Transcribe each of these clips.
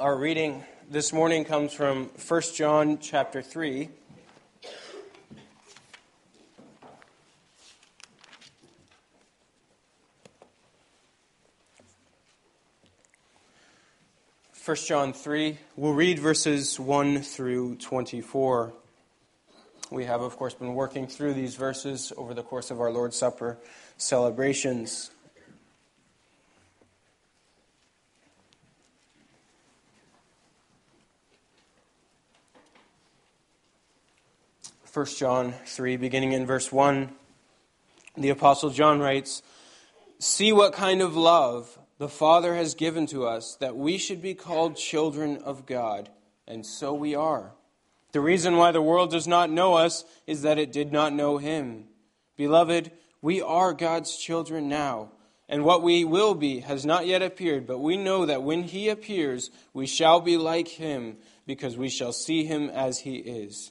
Our reading this morning comes from 1 John chapter 3. First John 3, we'll read verses 1 through 24. We have, of course, been working through these verses over the course of our Lord's Supper celebrations. 1 John 3, beginning in verse 1, the Apostle John writes See what kind of love the Father has given to us that we should be called children of God, and so we are. The reason why the world does not know us is that it did not know Him. Beloved, we are God's children now, and what we will be has not yet appeared, but we know that when He appears, we shall be like Him, because we shall see Him as He is.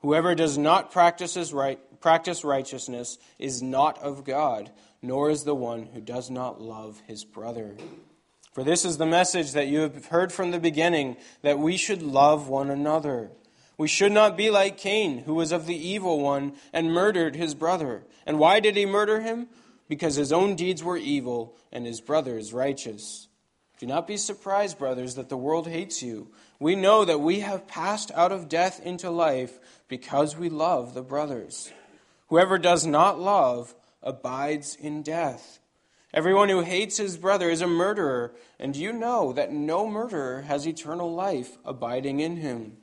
Whoever does not practice, right, practice righteousness is not of God, nor is the one who does not love his brother. For this is the message that you have heard from the beginning, that we should love one another. We should not be like Cain, who was of the evil one and murdered his brother. And why did he murder him? Because his own deeds were evil and his brother's righteous. Do not be surprised, brothers, that the world hates you. We know that we have passed out of death into life because we love the brothers. Whoever does not love abides in death. Everyone who hates his brother is a murderer, and you know that no murderer has eternal life abiding in him.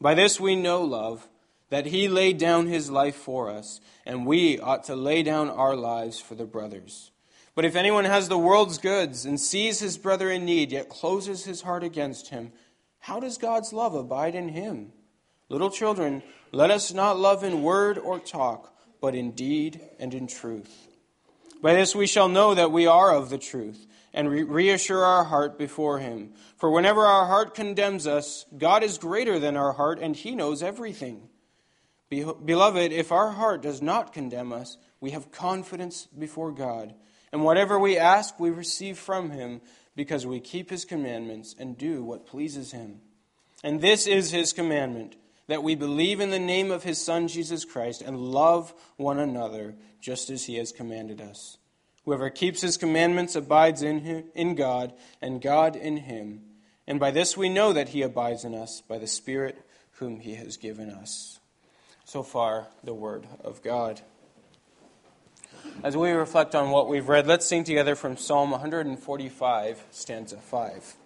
By this we know love, that he laid down his life for us, and we ought to lay down our lives for the brothers. But if anyone has the world's goods and sees his brother in need, yet closes his heart against him, how does God's love abide in him? Little children, let us not love in word or talk, but in deed and in truth. By this we shall know that we are of the truth, and re- reassure our heart before Him. For whenever our heart condemns us, God is greater than our heart, and He knows everything. Be- Beloved, if our heart does not condemn us, we have confidence before God. And whatever we ask, we receive from Him, because we keep His commandments and do what pleases Him. And this is His commandment that we believe in the name of his Son, Jesus Christ, and love one another just as he has commanded us. Whoever keeps his commandments abides in, him, in God, and God in him. And by this we know that he abides in us, by the Spirit whom he has given us. So far, the word of God. As we reflect on what we've read, let's sing together from Psalm 145, stanza 5.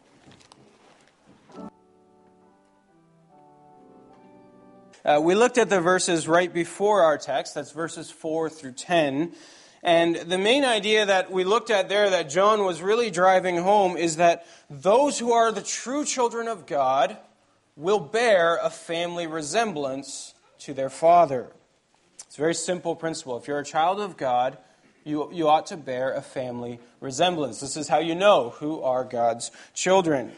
Uh, we looked at the verses right before our text, that's verses 4 through 10. And the main idea that we looked at there that John was really driving home is that those who are the true children of God will bear a family resemblance to their father. It's a very simple principle. If you're a child of God, you, you ought to bear a family resemblance. This is how you know who are God's children.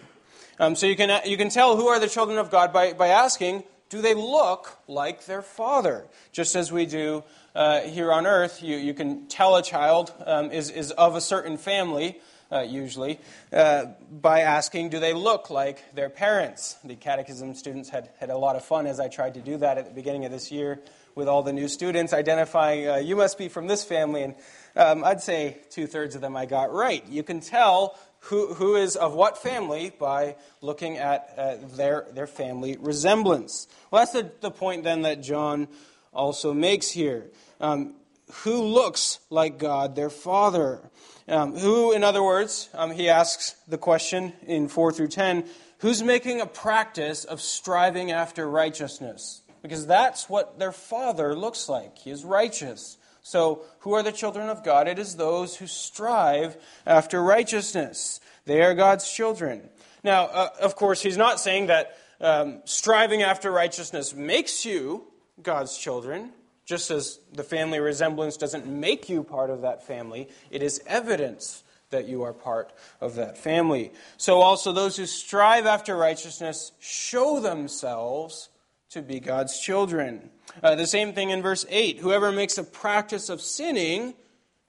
Um, so you can, you can tell who are the children of God by, by asking, do they look like their father? Just as we do uh, here on earth, you, you can tell a child um, is, is of a certain family, uh, usually, uh, by asking, do they look like their parents? The catechism students had, had a lot of fun as I tried to do that at the beginning of this year with all the new students, identifying, uh, you must be from this family. And um, I'd say two thirds of them I got right. You can tell who, who is of what family by looking at uh, their, their family resemblance. Well, that's the, the point then that John also makes here. Um, who looks like God, their Father? Um, who, in other words, um, he asks the question in 4 through 10 who's making a practice of striving after righteousness? Because that's what their Father looks like. He is righteous. So, who are the children of God? It is those who strive after righteousness. They are God's children. Now, uh, of course, he's not saying that um, striving after righteousness makes you God's children, just as the family resemblance doesn't make you part of that family, it is evidence that you are part of that family. So, also, those who strive after righteousness show themselves to be God's children. Uh, the same thing in verse 8 whoever makes a practice of sinning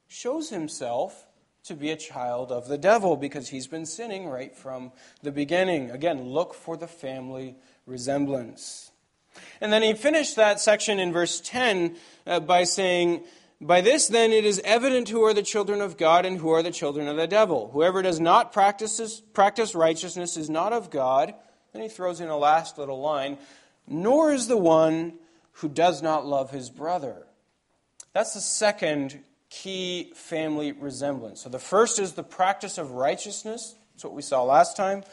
shows himself to be a child of the devil because he's been sinning right from the beginning. Again, look for the family resemblance. And then he finished that section in verse 10 uh, by saying, By this then it is evident who are the children of God and who are the children of the devil. Whoever does not practice, practice righteousness is not of God. Then he throws in a last little line, nor is the one who does not love his brother. That's the second key family resemblance. So the first is the practice of righteousness. That's what we saw last time.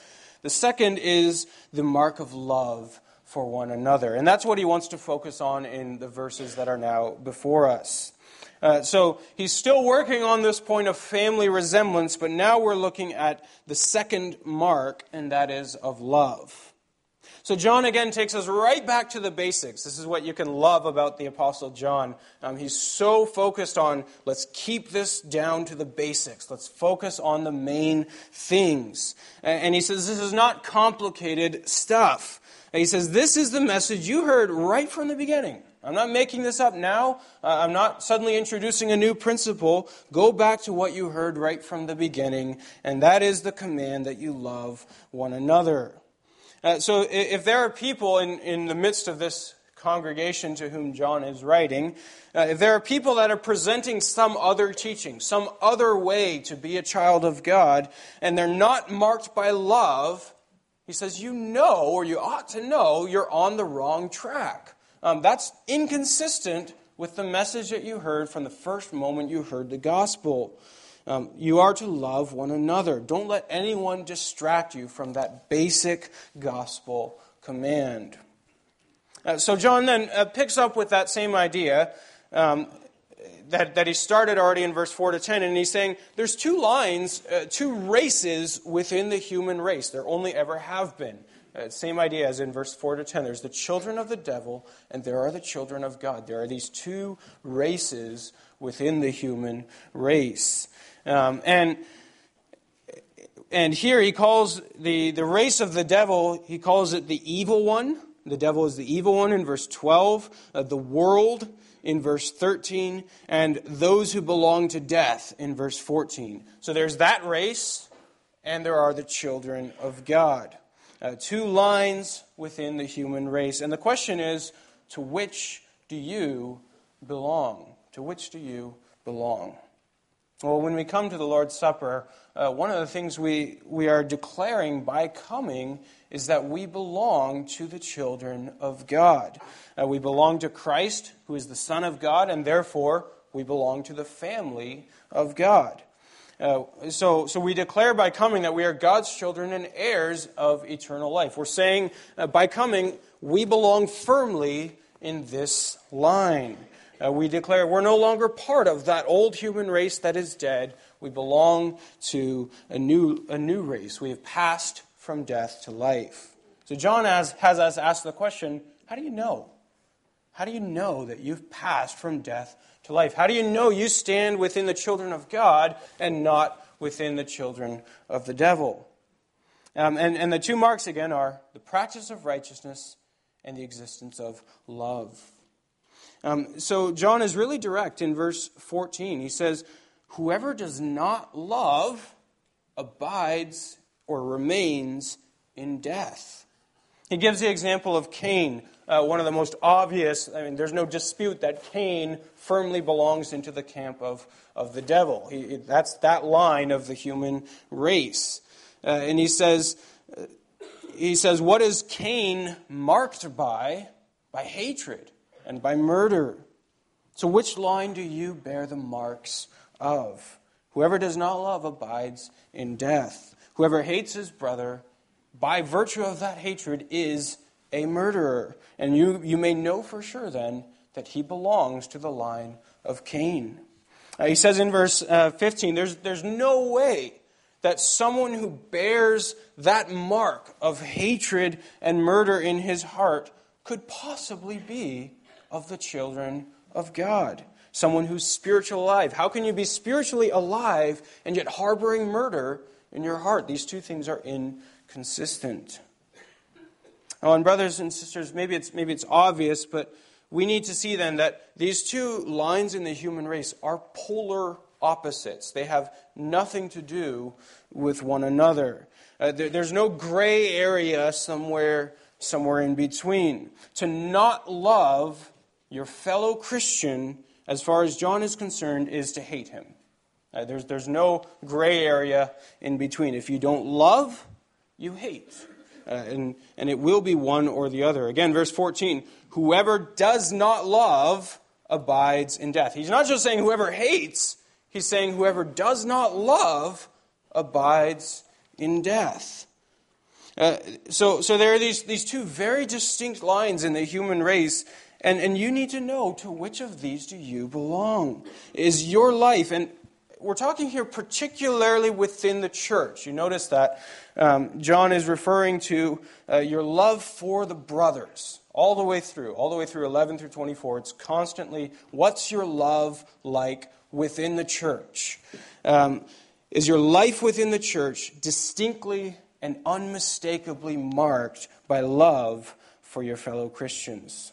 The second is the mark of love for one another. And that's what he wants to focus on in the verses that are now before us. Uh, so he's still working on this point of family resemblance, but now we're looking at the second mark, and that is of love. So, John again takes us right back to the basics. This is what you can love about the Apostle John. Um, he's so focused on let's keep this down to the basics, let's focus on the main things. And he says this is not complicated stuff. And he says this is the message you heard right from the beginning. I'm not making this up now. Uh, I'm not suddenly introducing a new principle. Go back to what you heard right from the beginning, and that is the command that you love one another. Uh, so if there are people in, in the midst of this congregation to whom John is writing, uh, if there are people that are presenting some other teaching, some other way to be a child of God, and they're not marked by love, he says, you know, or you ought to know, you're on the wrong track. Um, that's inconsistent with the message that you heard from the first moment you heard the gospel. Um, you are to love one another. Don't let anyone distract you from that basic gospel command. Uh, so, John then uh, picks up with that same idea um, that, that he started already in verse 4 to 10, and he's saying there's two lines, uh, two races within the human race. There only ever have been. Uh, same idea as in verse 4 to 10. There's the children of the devil, and there are the children of God. There are these two races within the human race. Um, and, and here he calls the, the race of the devil, he calls it the evil one. The devil is the evil one in verse 12, uh, the world in verse 13, and those who belong to death in verse 14. So there's that race, and there are the children of God. Uh, two lines within the human race. And the question is to which do you belong? To which do you belong? Well, when we come to the Lord's Supper, uh, one of the things we, we are declaring by coming is that we belong to the children of God. Uh, we belong to Christ, who is the Son of God, and therefore we belong to the family of God. Uh, so, so we declare by coming that we are God's children and heirs of eternal life. We're saying uh, by coming, we belong firmly in this line uh, we declare we're no longer part of that old human race that is dead. We belong to a new, a new race. We have passed from death to life. So John has, has us ask the question how do you know? How do you know that you've passed from death to life? How do you know you stand within the children of God and not within the children of the devil? Um, and, and the two marks again are the practice of righteousness and the existence of love. Um, so John is really direct in verse 14. He says, Whoever does not love abides or remains in death. He gives the example of Cain uh, one of the most obvious. I mean, there's no dispute that Cain firmly belongs into the camp of, of the devil. He, that's that line of the human race. Uh, and he says, uh, he says, what is Cain marked by? By hatred and by murder. So, which line do you bear the marks of? Whoever does not love abides in death. Whoever hates his brother, by virtue of that hatred, is a murderer. And you, you may know for sure then that he belongs to the line of Cain. Uh, he says in verse uh, 15 there's, there's no way that someone who bears that mark of hatred and murder in his heart could possibly be of the children of God. Someone who's spiritually alive. How can you be spiritually alive and yet harboring murder in your heart? These two things are inconsistent. Oh, and brothers and sisters, maybe it's, maybe it's obvious, but we need to see then that these two lines in the human race are polar opposites. They have nothing to do with one another. Uh, there, there's no gray area somewhere, somewhere in between. To not love your fellow Christian, as far as John is concerned, is to hate him. Uh, there's, there's no gray area in between. If you don't love, you hate. Uh, and, and it will be one or the other. Again, verse 14 whoever does not love abides in death. He's not just saying whoever hates, he's saying whoever does not love abides in death. Uh, so, so there are these, these two very distinct lines in the human race, and, and you need to know to which of these do you belong? Is your life, and we're talking here particularly within the church. You notice that um, John is referring to uh, your love for the brothers all the way through, all the way through 11 through 24. It's constantly, what's your love like within the church? Um, is your life within the church distinctly and unmistakably marked by love for your fellow Christians?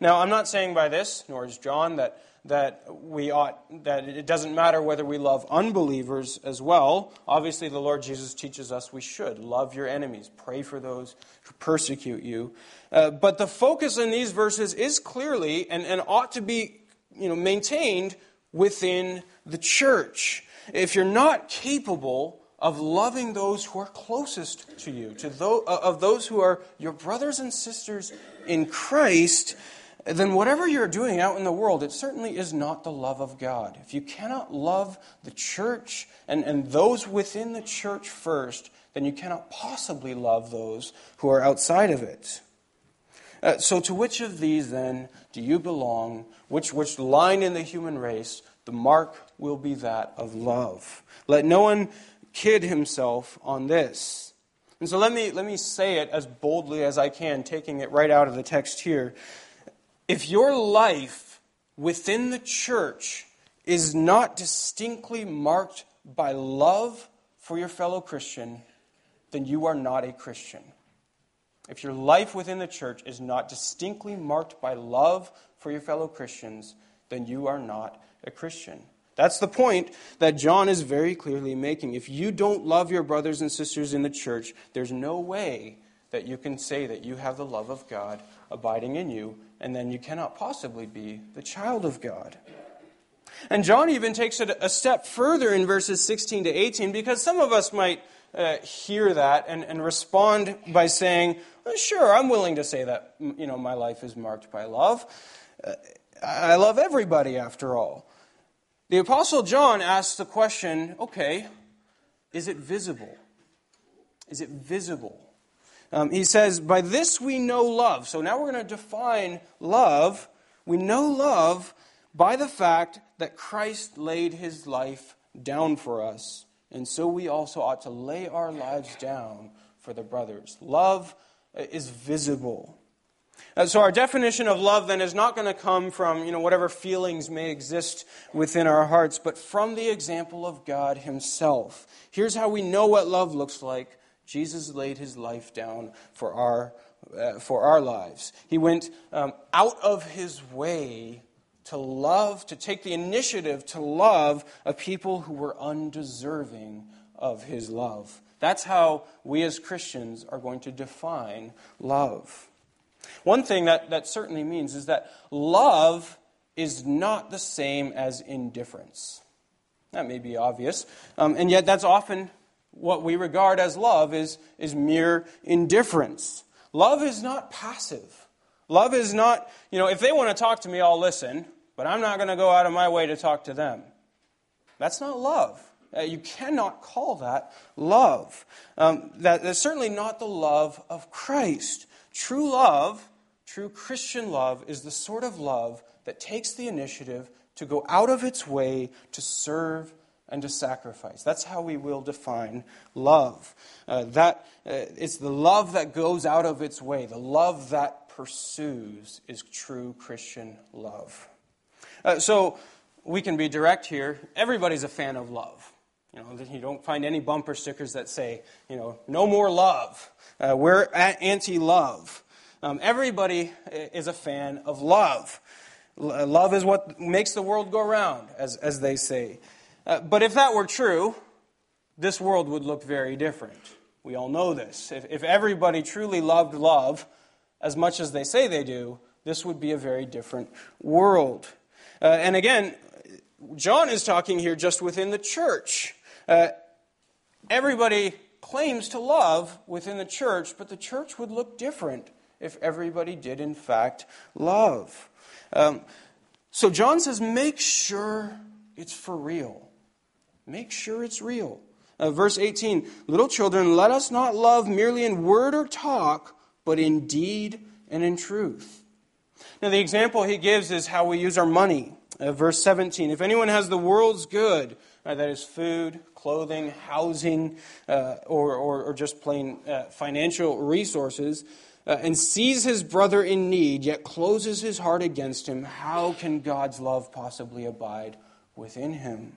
Now, I'm not saying by this, nor is John, that that we ought that it doesn't matter whether we love unbelievers as well. Obviously, the Lord Jesus teaches us we should love your enemies, pray for those who persecute you. Uh, but the focus in these verses is clearly and, and ought to be you know maintained within the church. If you're not capable of loving those who are closest to you, to those, uh, of those who are your brothers and sisters in Christ, then whatever you're doing out in the world, it certainly is not the love of God. If you cannot love the church and, and those within the church first, then you cannot possibly love those who are outside of it. Uh, so, to which of these then do you belong? Which, which line in the human race? The mark will be that of love. Let no one kid himself on this. And so let me, let me say it as boldly as I can, taking it right out of the text here. If your life within the church is not distinctly marked by love for your fellow Christian, then you are not a Christian. If your life within the church is not distinctly marked by love for your fellow Christians, then you are not a Christian. That's the point that John is very clearly making. If you don't love your brothers and sisters in the church, there's no way that you can say that you have the love of God abiding in you and then you cannot possibly be the child of God. And John even takes it a step further in verses 16 to 18 because some of us might uh, hear that and, and respond by saying, well, Sure, I'm willing to say that you know, my life is marked by love. Uh, I love everybody after all. The Apostle John asks the question okay, is it visible? Is it visible? Um, he says, By this we know love. So now we're going to define love. We know love by the fact that Christ laid his life down for us. And so we also ought to lay our lives down for the brothers. Love is visible. Uh, so our definition of love then is not going to come from you know whatever feelings may exist within our hearts, but from the example of God Himself. Here's how we know what love looks like Jesus laid his life down for our, uh, for our lives. He went um, out of his way to love, to take the initiative to love a people who were undeserving of his love. That's how we as Christians are going to define love. One thing that, that certainly means is that love is not the same as indifference. That may be obvious, um, and yet that's often what we regard as love is, is mere indifference. Love is not passive. Love is not, you know, if they want to talk to me, I'll listen, but I'm not going to go out of my way to talk to them. That's not love. Uh, you cannot call that love. Um, that, that's certainly not the love of Christ. True love, true Christian love, is the sort of love that takes the initiative to go out of its way to serve and to sacrifice. That's how we will define love. Uh, that uh, it's the love that goes out of its way, the love that pursues is true Christian love. Uh, so we can be direct here. Everybody's a fan of love. You know, you don't find any bumper stickers that say, you know, no more love. Uh, we're anti-love. Um, everybody is a fan of love. Love is what makes the world go round, as, as they say. Uh, but if that were true, this world would look very different. We all know this. If, if everybody truly loved love as much as they say they do, this would be a very different world. Uh, and again, John is talking here just within the church. Uh, everybody claims to love within the church, but the church would look different if everybody did, in fact, love. Um, so John says, make sure it's for real. Make sure it's real. Uh, verse 18 Little children, let us not love merely in word or talk, but in deed and in truth. Now, the example he gives is how we use our money. Uh, verse 17 If anyone has the world's good, uh, that is food, clothing, housing, uh, or, or, or, just plain uh, financial resources, uh, and sees his brother in need, yet closes his heart against him, how can God's love possibly abide within him?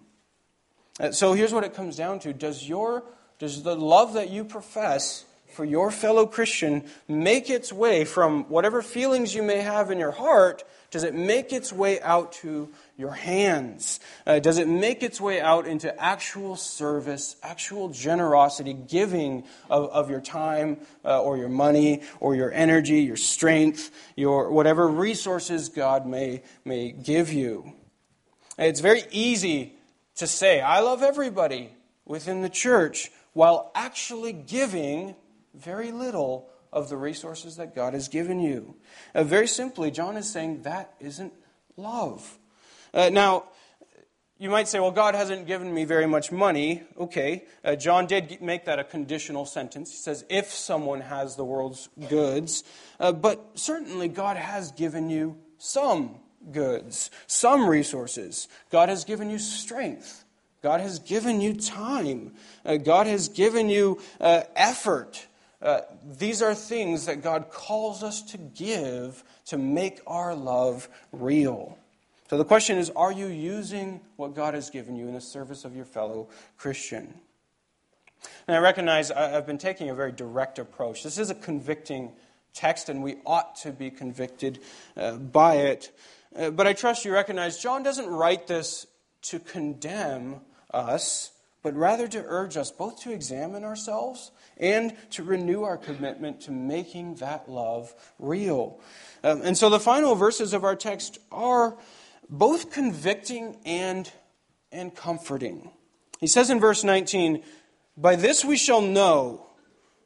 Uh, so here's what it comes down to Does, your, does the love that you profess for your fellow Christian make its way from whatever feelings you may have in your heart? Does it make its way out to your hands? Uh, does it make its way out into actual service, actual generosity, giving of, of your time uh, or your money or your energy, your strength, your whatever resources God may, may give you? It's very easy to say, I love everybody within the church, while actually giving very little of the resources that God has given you. Uh, very simply, John is saying that isn't love. Uh, now, you might say, well, God hasn't given me very much money. Okay, uh, John did make that a conditional sentence. He says, if someone has the world's goods. Uh, but certainly, God has given you some goods, some resources. God has given you strength. God has given you time. Uh, God has given you uh, effort. Uh, these are things that God calls us to give to make our love real. So the question is are you using what God has given you in the service of your fellow Christian? And I recognize I've been taking a very direct approach. This is a convicting text, and we ought to be convicted uh, by it. Uh, but I trust you recognize John doesn't write this to condemn us, but rather to urge us both to examine ourselves and to renew our commitment to making that love real. Um, and so the final verses of our text are both convicting and, and comforting. He says in verse 19, By this we shall know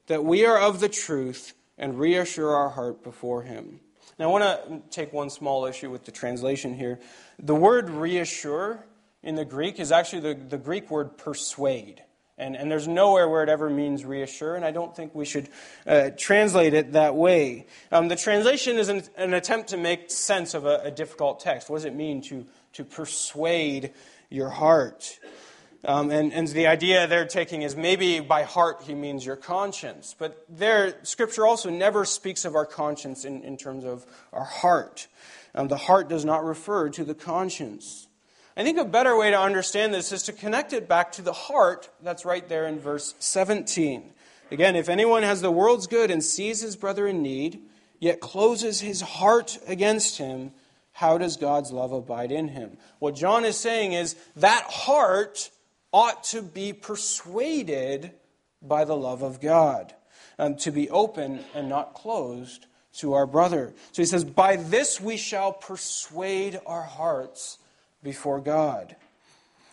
that we are of the truth and reassure our heart before him. Now, I want to take one small issue with the translation here. The word reassure in the Greek is actually the, the Greek word persuade. And, and there's nowhere where it ever means reassure, and I don't think we should uh, translate it that way. Um, the translation is an, an, attempt to make sense of a, a, difficult text. What does it mean to, to persuade your heart? Um, and, and the idea they're taking is maybe by heart he means your conscience. But there, Scripture also never speaks of our conscience in, in terms of our heart. Um, the heart does not refer to the conscience. I think a better way to understand this is to connect it back to the heart that's right there in verse 17. Again, if anyone has the world's good and sees his brother in need, yet closes his heart against him, how does God's love abide in him? What John is saying is that heart ought to be persuaded by the love of God, um, to be open and not closed to our brother. So he says, By this we shall persuade our hearts before God.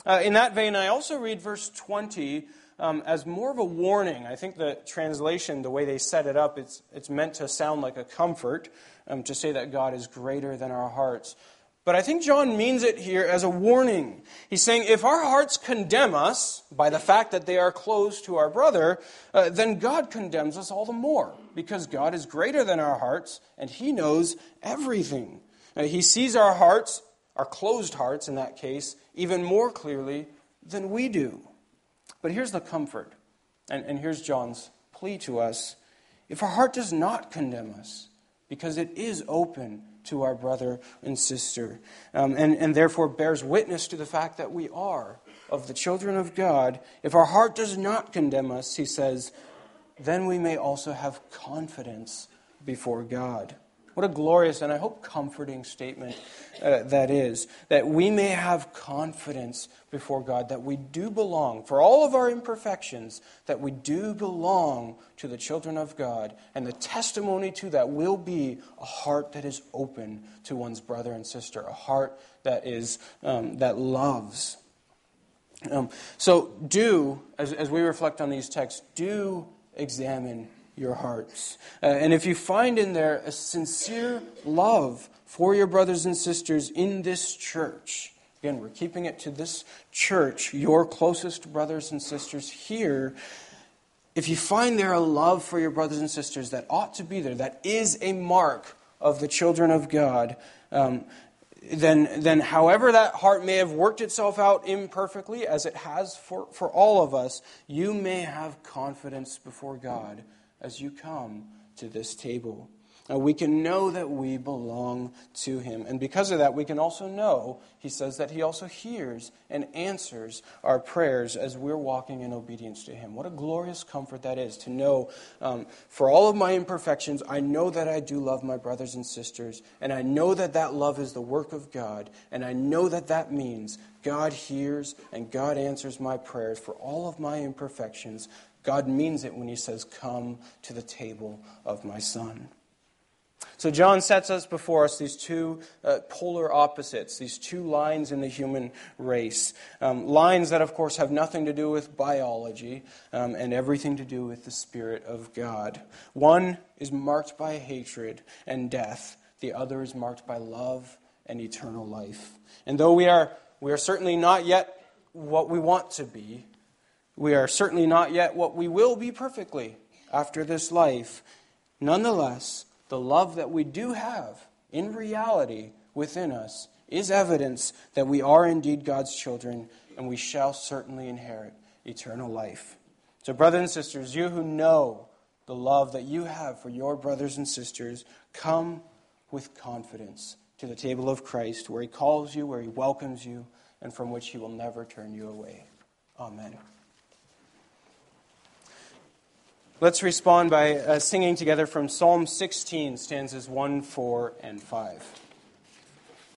Uh, in that vein, I also read verse 20 um, as more of a warning. I think the translation, the way they set it up, it's, it's meant to sound like a comfort um, to say that God is greater than our hearts. But I think John means it here as a warning. He's saying if our hearts condemn us by the fact that they are closed to our brother, uh, then God condemns us all the more because God is greater than our hearts and he knows everything. Uh, he sees our hearts, our closed hearts in that case, even more clearly than we do. But here's the comfort, and, and here's John's plea to us. If our heart does not condemn us, because it is open to our brother and sister, um, and, and therefore bears witness to the fact that we are of the children of God. If our heart does not condemn us, he says, then we may also have confidence before God. What a glorious and I hope comforting statement uh, that is. That we may have confidence before God that we do belong, for all of our imperfections, that we do belong to the children of God. And the testimony to that will be a heart that is open to one's brother and sister, a heart that, is, um, that loves. Um, so, do, as, as we reflect on these texts, do examine your hearts. Uh, and if you find in there a sincere love for your brothers and sisters in this church, again, we're keeping it to this church, your closest brothers and sisters here. If you find there a love for your brothers and sisters that ought to be there, that is a mark of the children of God, um, then, then however that heart may have worked itself out imperfectly, as it has for, for all of us, you may have confidence before God as you come to this table. Now, we can know that we belong to Him. And because of that, we can also know, He says, that He also hears and answers our prayers as we're walking in obedience to Him. What a glorious comfort that is to know, um, for all of my imperfections, I know that I do love my brothers and sisters. And I know that that love is the work of God. And I know that that means God hears and God answers my prayers for all of my imperfections God means it when he says, Come to the table of my son. So, John sets us before us these two uh, polar opposites, these two lines in the human race. Um, lines that, of course, have nothing to do with biology um, and everything to do with the Spirit of God. One is marked by hatred and death, the other is marked by love and eternal life. And though we are, we are certainly not yet what we want to be, we are certainly not yet what we will be perfectly after this life. Nonetheless, the love that we do have in reality within us is evidence that we are indeed God's children and we shall certainly inherit eternal life. So, brothers and sisters, you who know the love that you have for your brothers and sisters, come with confidence to the table of Christ where he calls you, where he welcomes you, and from which he will never turn you away. Amen. Let's respond by uh, singing together from Psalm 16, stanzas 1, 4, and 5.